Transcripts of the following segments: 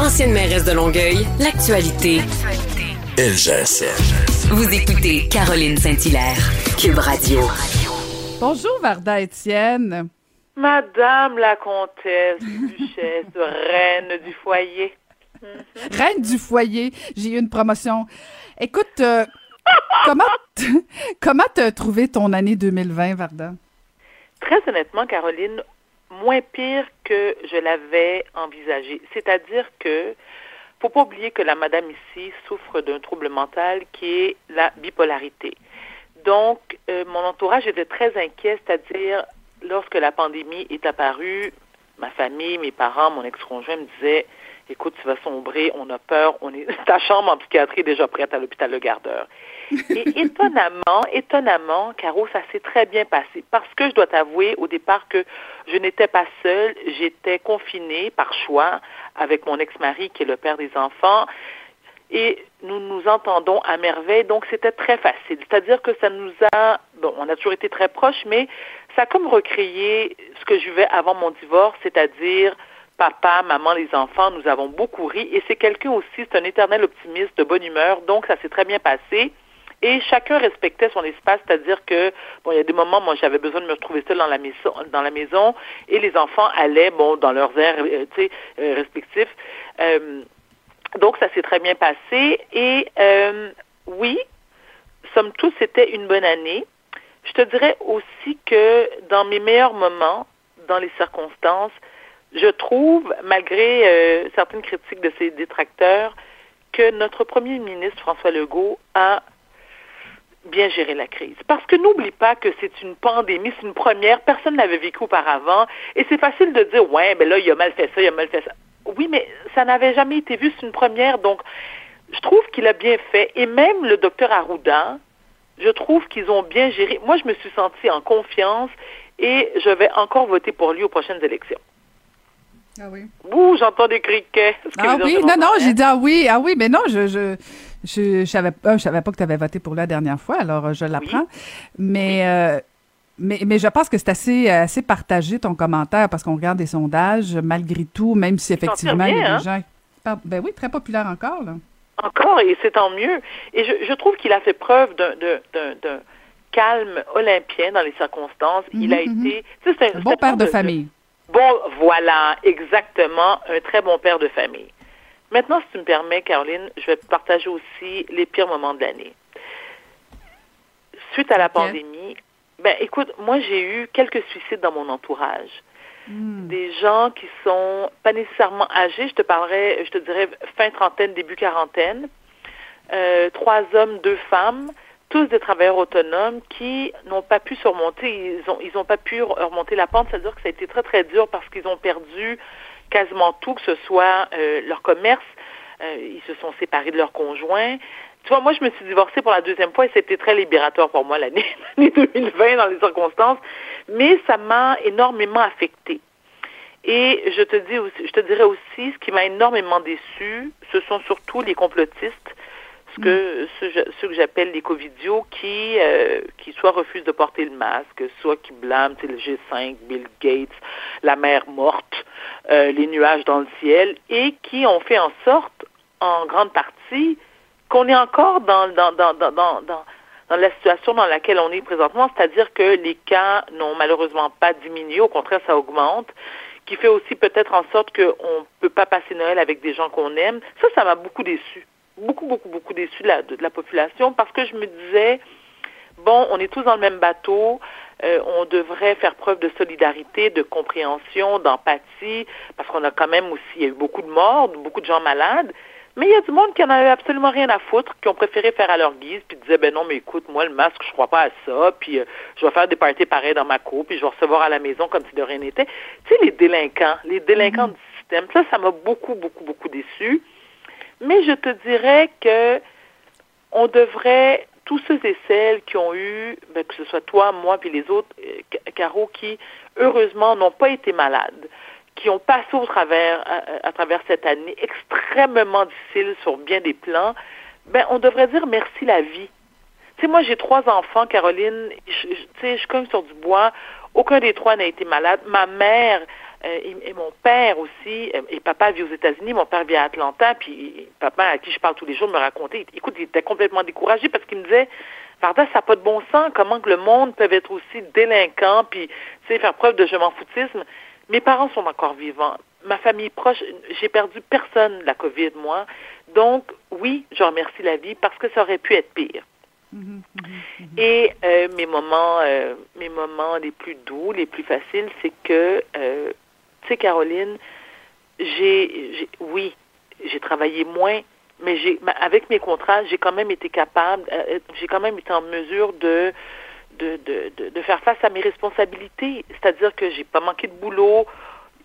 Ancienne mairesse de Longueuil, l'actualité. LGSN. Vous écoutez Caroline Saint-Hilaire, Cube Radio. Bonjour Varda Étienne. Madame la comtesse, duchesse, reine du foyer. Reine du foyer, j'ai eu une promotion. Écoute, euh, comment comment t'as trouvé ton année 2020, Varda? Très honnêtement, Caroline, moins pire que je l'avais envisagé. C'est-à-dire que faut pas oublier que la madame ici souffre d'un trouble mental qui est la bipolarité. Donc, euh, mon entourage était très inquiet, c'est-à-dire lorsque la pandémie est apparue, ma famille, mes parents, mon ex-conjoint me disaient écoute, tu vas sombrer, on a peur, on est ta chambre en psychiatrie est déjà prête à l'hôpital Le Gardeur. Et étonnamment, étonnamment, Caro, ça s'est très bien passé. Parce que je dois t'avouer au départ que je n'étais pas seule, j'étais confinée par choix avec mon ex-mari qui est le père des enfants. Et nous nous entendons à merveille, donc c'était très facile. C'est-à-dire que ça nous a, bon, on a toujours été très proches, mais ça a comme recréé ce que je vivais avant mon divorce, c'est-à-dire papa, maman, les enfants, nous avons beaucoup ri. Et c'est quelqu'un aussi, c'est un éternel optimiste, de bonne humeur, donc ça s'est très bien passé. Et chacun respectait son espace, c'est-à-dire que bon, il y a des moments, moi, j'avais besoin de me retrouver seule dans la maison, dans la maison, et les enfants allaient, bon, dans leurs airs, euh, tu sais, euh, respectifs. Euh, donc, ça s'est très bien passé. Et euh, oui, somme toute, c'était une bonne année. Je te dirais aussi que dans mes meilleurs moments, dans les circonstances, je trouve, malgré euh, certaines critiques de ses détracteurs, que notre premier ministre, François Legault, a bien géré la crise. Parce que n'oublie pas que c'est une pandémie, c'est une première, personne n'avait vécu auparavant, et c'est facile de dire, ouais, mais là, il a mal fait ça, il a mal fait ça. Oui, mais ça n'avait jamais été vu, c'est une première, donc je trouve qu'il a bien fait, et même le docteur Arruda, je trouve qu'ils ont bien géré. Moi, je me suis sentie en confiance, et je vais encore voter pour lui aux prochaines élections. Ah oui. Ouh, j'entends des criquets. Ah oui, non, non, j'ai dit ah oui, ah oui, mais non, je je je, je savais pas, je savais pas que tu avais voté pour la dernière fois, alors euh, je l'apprends. Mais euh, mais, mais je pense que c'est assez, assez partagé ton commentaire parce qu'on regarde des sondages, malgré tout, même si effectivement il y a des gens. qui parlent- Ben oui, très populaire encore, là. Encore, et c'est tant mieux. Et je, je trouve qu'il a fait preuve d'un- calme olympien dans les circonstances. Il a Mhm, été... tu sais, c'est Un bon père de famille. Bon, voilà, exactement, un très bon père de famille. Maintenant, si tu me permets, Caroline, je vais te partager aussi les pires moments de l'année. Suite à la pandémie, ben écoute, moi j'ai eu quelques suicides dans mon entourage. Hmm. Des gens qui sont pas nécessairement âgés, je te parlerai, je te dirais fin trentaine, début quarantaine. Euh, trois hommes, deux femmes, tous des travailleurs autonomes qui n'ont pas pu surmonter, ils ont, ils ont pas pu remonter la pente, c'est-à-dire que ça a été très très dur parce qu'ils ont perdu quasiment tout, que ce soit euh, leur commerce, euh, ils se sont séparés de leur conjoint. Tu vois, moi, je me suis divorcée pour la deuxième fois et c'était très libérateur pour moi l'année l'année 2020 dans les circonstances, mais ça m'a énormément affectée. Et je te dis aussi, je te dirais aussi, ce qui m'a énormément déçu, ce sont surtout les complotistes, ce que ceux, ceux que j'appelle les covidios, qui euh, qui soit refusent de porter le masque, soit qui blâment le G5, Bill Gates, la mer morte, euh, les nuages dans le ciel, et qui ont fait en sorte, en grande partie, qu'on est encore dans dans dans dans dans, dans la situation dans laquelle on est présentement, c'est-à-dire que les cas n'ont malheureusement pas diminué, au contraire, ça augmente, qui fait aussi peut-être en sorte qu'on ne peut pas passer Noël avec des gens qu'on aime. Ça, ça m'a beaucoup déçu. Beaucoup, beaucoup, beaucoup déçu de la, de la population parce que je me disais, bon, on est tous dans le même bateau, euh, on devrait faire preuve de solidarité, de compréhension, d'empathie, parce qu'on a quand même aussi, il y a eu beaucoup de morts, beaucoup de gens malades, mais il y a du monde qui en avait absolument rien à foutre, qui ont préféré faire à leur guise, puis disaient, ben non, mais écoute, moi, le masque, je crois pas à ça, puis euh, je vais faire des parties pareilles dans ma cour, puis je vais recevoir à la maison comme si de rien n'était. Tu sais, les délinquants, les délinquants du système, ça, ça m'a beaucoup, beaucoup, beaucoup déçu. Mais je te dirais que on devrait, tous ceux et celles qui ont eu, ben, que ce soit toi, moi, puis les autres, euh, Ca- Caro, qui, heureusement, n'ont pas été malades, qui ont passé au travers, à, à travers cette année extrêmement difficile sur bien des plans, ben, on devrait dire merci la vie. Tu sais, moi, j'ai trois enfants, Caroline, tu sais, je cogne sur du bois, aucun des trois n'a été malade. Ma mère, Euh, et, mon père aussi, euh, et papa vit aux États-Unis, mon père vit à Atlanta, puis papa, à qui je parle tous les jours, me racontait, écoute, il était complètement découragé parce qu'il me disait, Varda, ça n'a pas de bon sens, comment que le monde peut être aussi délinquant, puis, tu sais, faire preuve de je m'en foutisme. Mes parents sont encore vivants. Ma famille proche, j'ai perdu personne de la COVID, moi. Donc, oui, je remercie la vie parce que ça aurait pu être pire. Mhm, mhm, mhm. Et euh, mes moments, euh, mes moments les plus doux, les plus faciles, c'est que, euh, tu sais, Caroline, j'ai, oui, j'ai travaillé moins, mais j'ai, avec mes contrats, j'ai quand même été capable, j'ai quand même été en mesure de de, de, de, faire face à mes responsabilités. C'est-à-dire que j'ai pas manqué de boulot,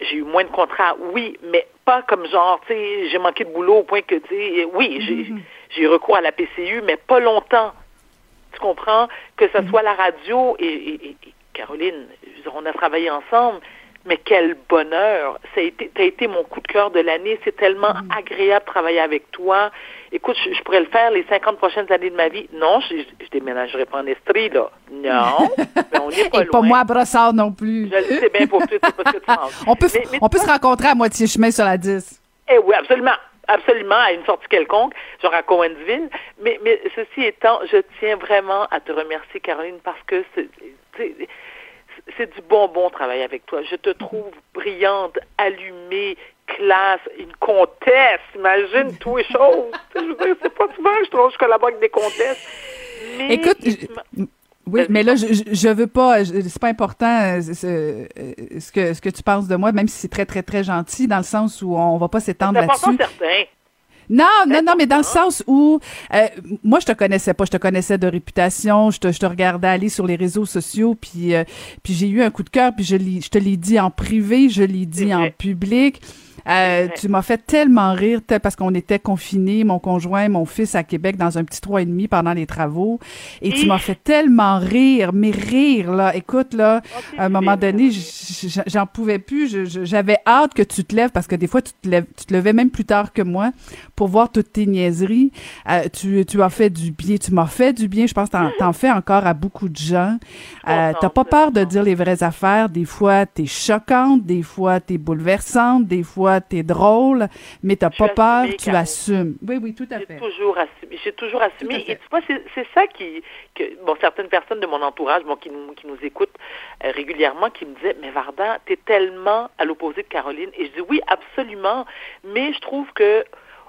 j'ai eu moins de contrats, oui, mais pas comme genre, tu sais, j'ai manqué de boulot au point que, tu sais, oui, j'ai, eu recours à la PCU, mais pas longtemps. Tu comprends? Que ce soit la radio et, Caroline, on a travaillé ensemble, mais quel bonheur! Ça a été, as été mon coup de cœur de l'année. C'est tellement mm. agréable de travailler avec toi. Écoute, je, pourrais le faire les 50 prochaines années de ma vie. Non, je, je déménagerai pas en Estrie, là. Non, mais on n'est pas Et pas moi à Brossard non plus. Je le sais bien pour toi, c'est pas ce que tu penses. on peut, on peut se rencontrer à moitié chemin sur la 10. Eh oui, absolument absolument à une sortie quelconque, genre à Cowansville. Mais, mais ceci étant, je tiens vraiment à te remercier, Caroline, parce que c'est du bonbon travailler avec toi. Je te trouve brillante, allumée, classe, une comtesse. Imagine tous les choses. je veux dire, c'est pas souvent que je trouve que je collabore avec des comtesses. Mais Écoute, oui, mais là, je, je veux pas, c'est pas important euh, ce, ce, que, ce que tu penses de moi, même si c'est très, très, très gentil, dans le sens où on va pas s'étendre là-dessus. Non, non, non, mais dans le sens où euh, moi je te connaissais pas, je te connaissais de réputation, je te, je te regardais aller sur les réseaux sociaux, puis euh, puis j'ai eu un coup de cœur, puis je, je te l'ai dit en privé, je l'ai dit en public. Euh, tu m'as fait tellement rire parce qu'on était confinés, mon conjoint, mon fils à Québec dans un petit trois et demi pendant les travaux. Et tu m'as fait tellement rire, mais rire là. Écoute là, oh, à un moment donné, j'en pouvais plus. J'avais hâte que tu te lèves parce que des fois tu te lèves, tu te levais même plus tard que moi pour voir toutes tes niaiseries. Euh, tu, tu as fait du bien, tu m'as fait du bien. Je pense que t'en, t'en fais encore à beaucoup de gens. Euh, t'as pas peur de dire les vraies affaires. Des fois t'es choquante, des fois t'es bouleversante, des fois tu es drôle, mais tu n'as pas peur, tu assumes. Oui, oui, tout à fait. J'ai toujours assumé. J'ai toujours assumé. Et tu vois, c'est ça qui, que, bon, certaines personnes de mon entourage, bon, qui nous, qui nous écoutent euh, régulièrement, qui me disaient, mais Varda, tu es tellement à l'opposé de Caroline. Et je dis, oui, absolument. Mais je trouve que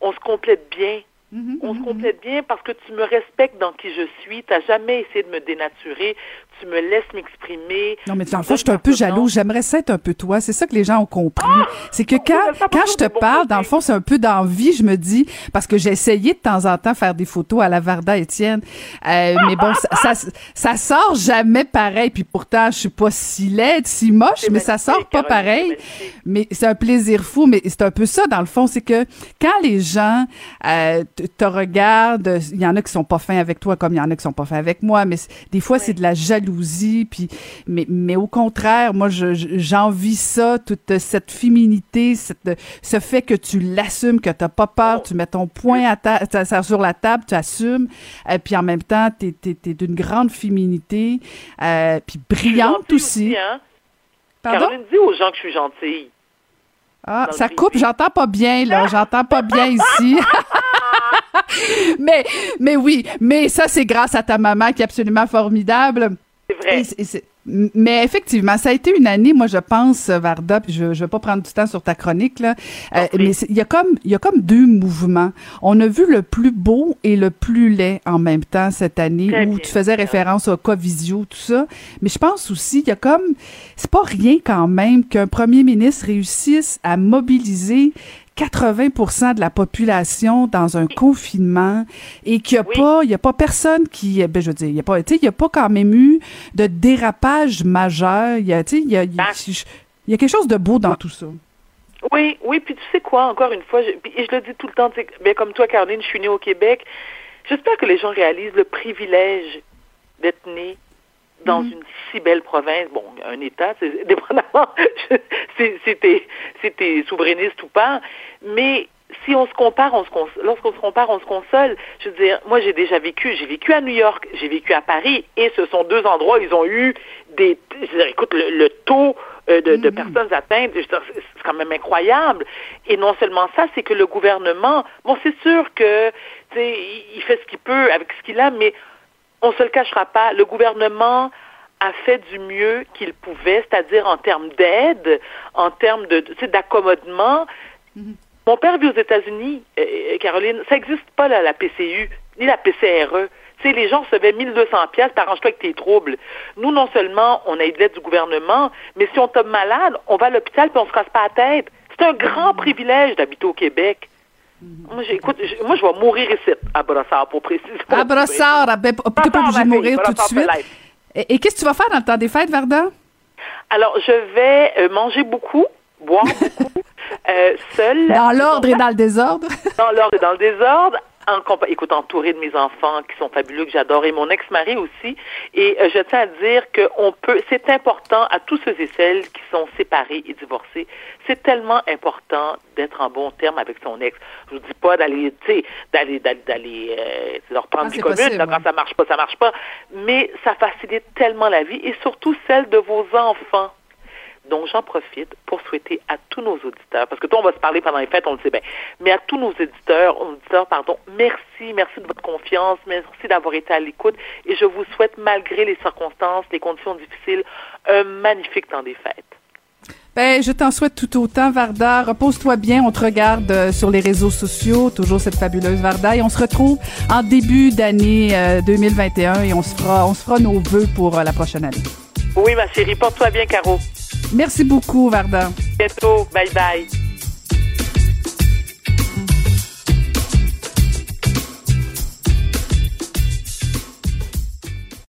on se complète bien. Mm-hmm, on se mm-hmm. complète bien parce que tu me respectes dans qui je suis. Tu n'as jamais essayé de me dénaturer tu me laisses m'exprimer. Non, mais dans le fond, je suis un peu jaloux. J'aimerais ça être un peu toi. C'est ça que les gens ont compris. Ah! c'est que quand, quand je te parle, dans le fond, c'est un peu d'envie, je me dis, parce que j'ai essayé de temps en temps faire des photos à la Varda Étienne. Euh, mais bon, ça, ça, sort jamais pareil. Puis pourtant, je suis pas si laide, si moche, mais ça sort pas pareil. Mais c'est un plaisir fou. Mais c'est un peu ça, dans le fond. C'est que quand les gens euh, te regardent, il y en a qui sont pas fins avec toi comme il y en a qui sont pas fins avec moi. Mais des fois, c'est de la jalousie puis mais, mais au contraire, moi j'envie ça, toute cette féminité, cette, ce fait que tu l'assumes, que tu n'as pas peur, tu mets ton poing à ta, sur la table, tu assumes, et puis en même temps, tu es, d'une grande féminité, euh, puis brillante aussi. Hein? Pardon? Caroline, dis aux gens que je suis gentille. Ah, ça coupe, j'entends pas bien, là. J'entends pas bien ici. mais, mais oui, mais ça, c'est grâce à ta maman qui est absolument formidable. C'est vrai. Mais effectivement, ça a été une année, moi je pense, Varda, puis je ne vais pas prendre du temps sur ta chronique, là, euh, mais il y, a comme, il y a comme deux mouvements. On a vu le plus beau et le plus laid en même temps cette année, où tu faisais référence au Covisio, tout ça. Mais je pense aussi, il y a comme, c'est pas rien quand même qu'un premier ministre réussisse à mobiliser 80% de la population dans un confinement et qu'il n'y a pas, il y a pas personne qui, ben, je veux dire, il y a pas, il y a pas quand même eu de dérapage majeur. Il y a, il y a, il y a quelque chose de beau dans tout ça. Oui, oui, puis tu sais quoi, encore une fois, je, et je le dis tout le temps, comme toi, Caroline, je suis née au Québec. J'espère que les gens réalisent le privilège d'être né dans mhm. une si belle province, bon, un État, c'est dépendamment c'était c'était souverainiste ou pas, mais si on se compare, on se lorsqu'on se compare, on se console. Je veux dire, moi j'ai déjà vécu, j'ai vécu à New York, j'ai vécu à Paris, et ce sont deux endroits où ils ont eu des, je veux dire, écoute, le, taux euh, de, de, mm-hmm. personnes atteintes. C'est quand même incroyable. Et non seulement ça, c'est que le gouvernement, bon, c'est sûr que, tu sais, il fait ce qu'il peut avec ce qu'il a, mais on se le cachera pas. Le gouvernement a fait du mieux qu'il pouvait, c'est-à-dire en termes d'aide, en termes de, d'accommodement. Mm-hmm. Mon père vit aux États-Unis, euh, euh, Caroline, ça n'existe pas la PCU, ni la PCRE. Les gens recevaient 1200 pièces, t'arranges-toi avec tes troubles. Nous, non seulement, on a eu de l'aide du gouvernement, mais si on tombe malade, on va à l'hôpital puis on se casse pas la tête. C'est un grand mm-hmm. privilège d'habiter au Québec. Mm-hmm. Moi, écoute, moi, je vais mourir ici, à Brossard, pour préciser. À Brossard, tu n'es pas obligé de mourir tout de suite. Et, qu'est-ce que tu vas faire dans le temps des fêtes, Varda? Alors, je vais euh, manger beaucoup, boire beaucoup, euh, seul. Dans l'ordre et dans le désordre? dans l'ordre et dans le désordre, en, écoute, entouré de mes enfants qui sont fabuleux, que j'adore, et mon ex-mari aussi. Et euh, je tiens à dire qu'on peut, c'est important à tous ceux et celles qui sont séparés et divorcés, c'est tellement important d'être en bon terme avec son ex. Je vous dis pas d'aller, tu sais, d'aller, d'aller, euh, leur prendre ah, du commune, quand ça marche pas, ça marche pas. Mais ça facilite tellement la vie et surtout celle de vos enfants. Donc, j'en profite pour souhaiter à tous nos auditeurs, parce que toi, on va se parler pendant les fêtes, on le sait bien, mais à tous nos éditeurs, auditeurs, pardon, merci, merci de votre confiance, merci d'avoir été à l'écoute, et je vous souhaite, malgré les circonstances, les conditions difficiles, un magnifique temps des fêtes. Ben, je t'en souhaite tout autant, Varda. Repose-toi bien. On te regarde euh, sur les réseaux sociaux, toujours cette fabuleuse Varda. Et on se retrouve en début d'année 2021 euh, et on se fera, on se fera nos vœux pour euh, la prochaine année. Oui, ma chérie. Porte-toi bien, Caro. Merci beaucoup, Varda. Bientôt. Bye bye.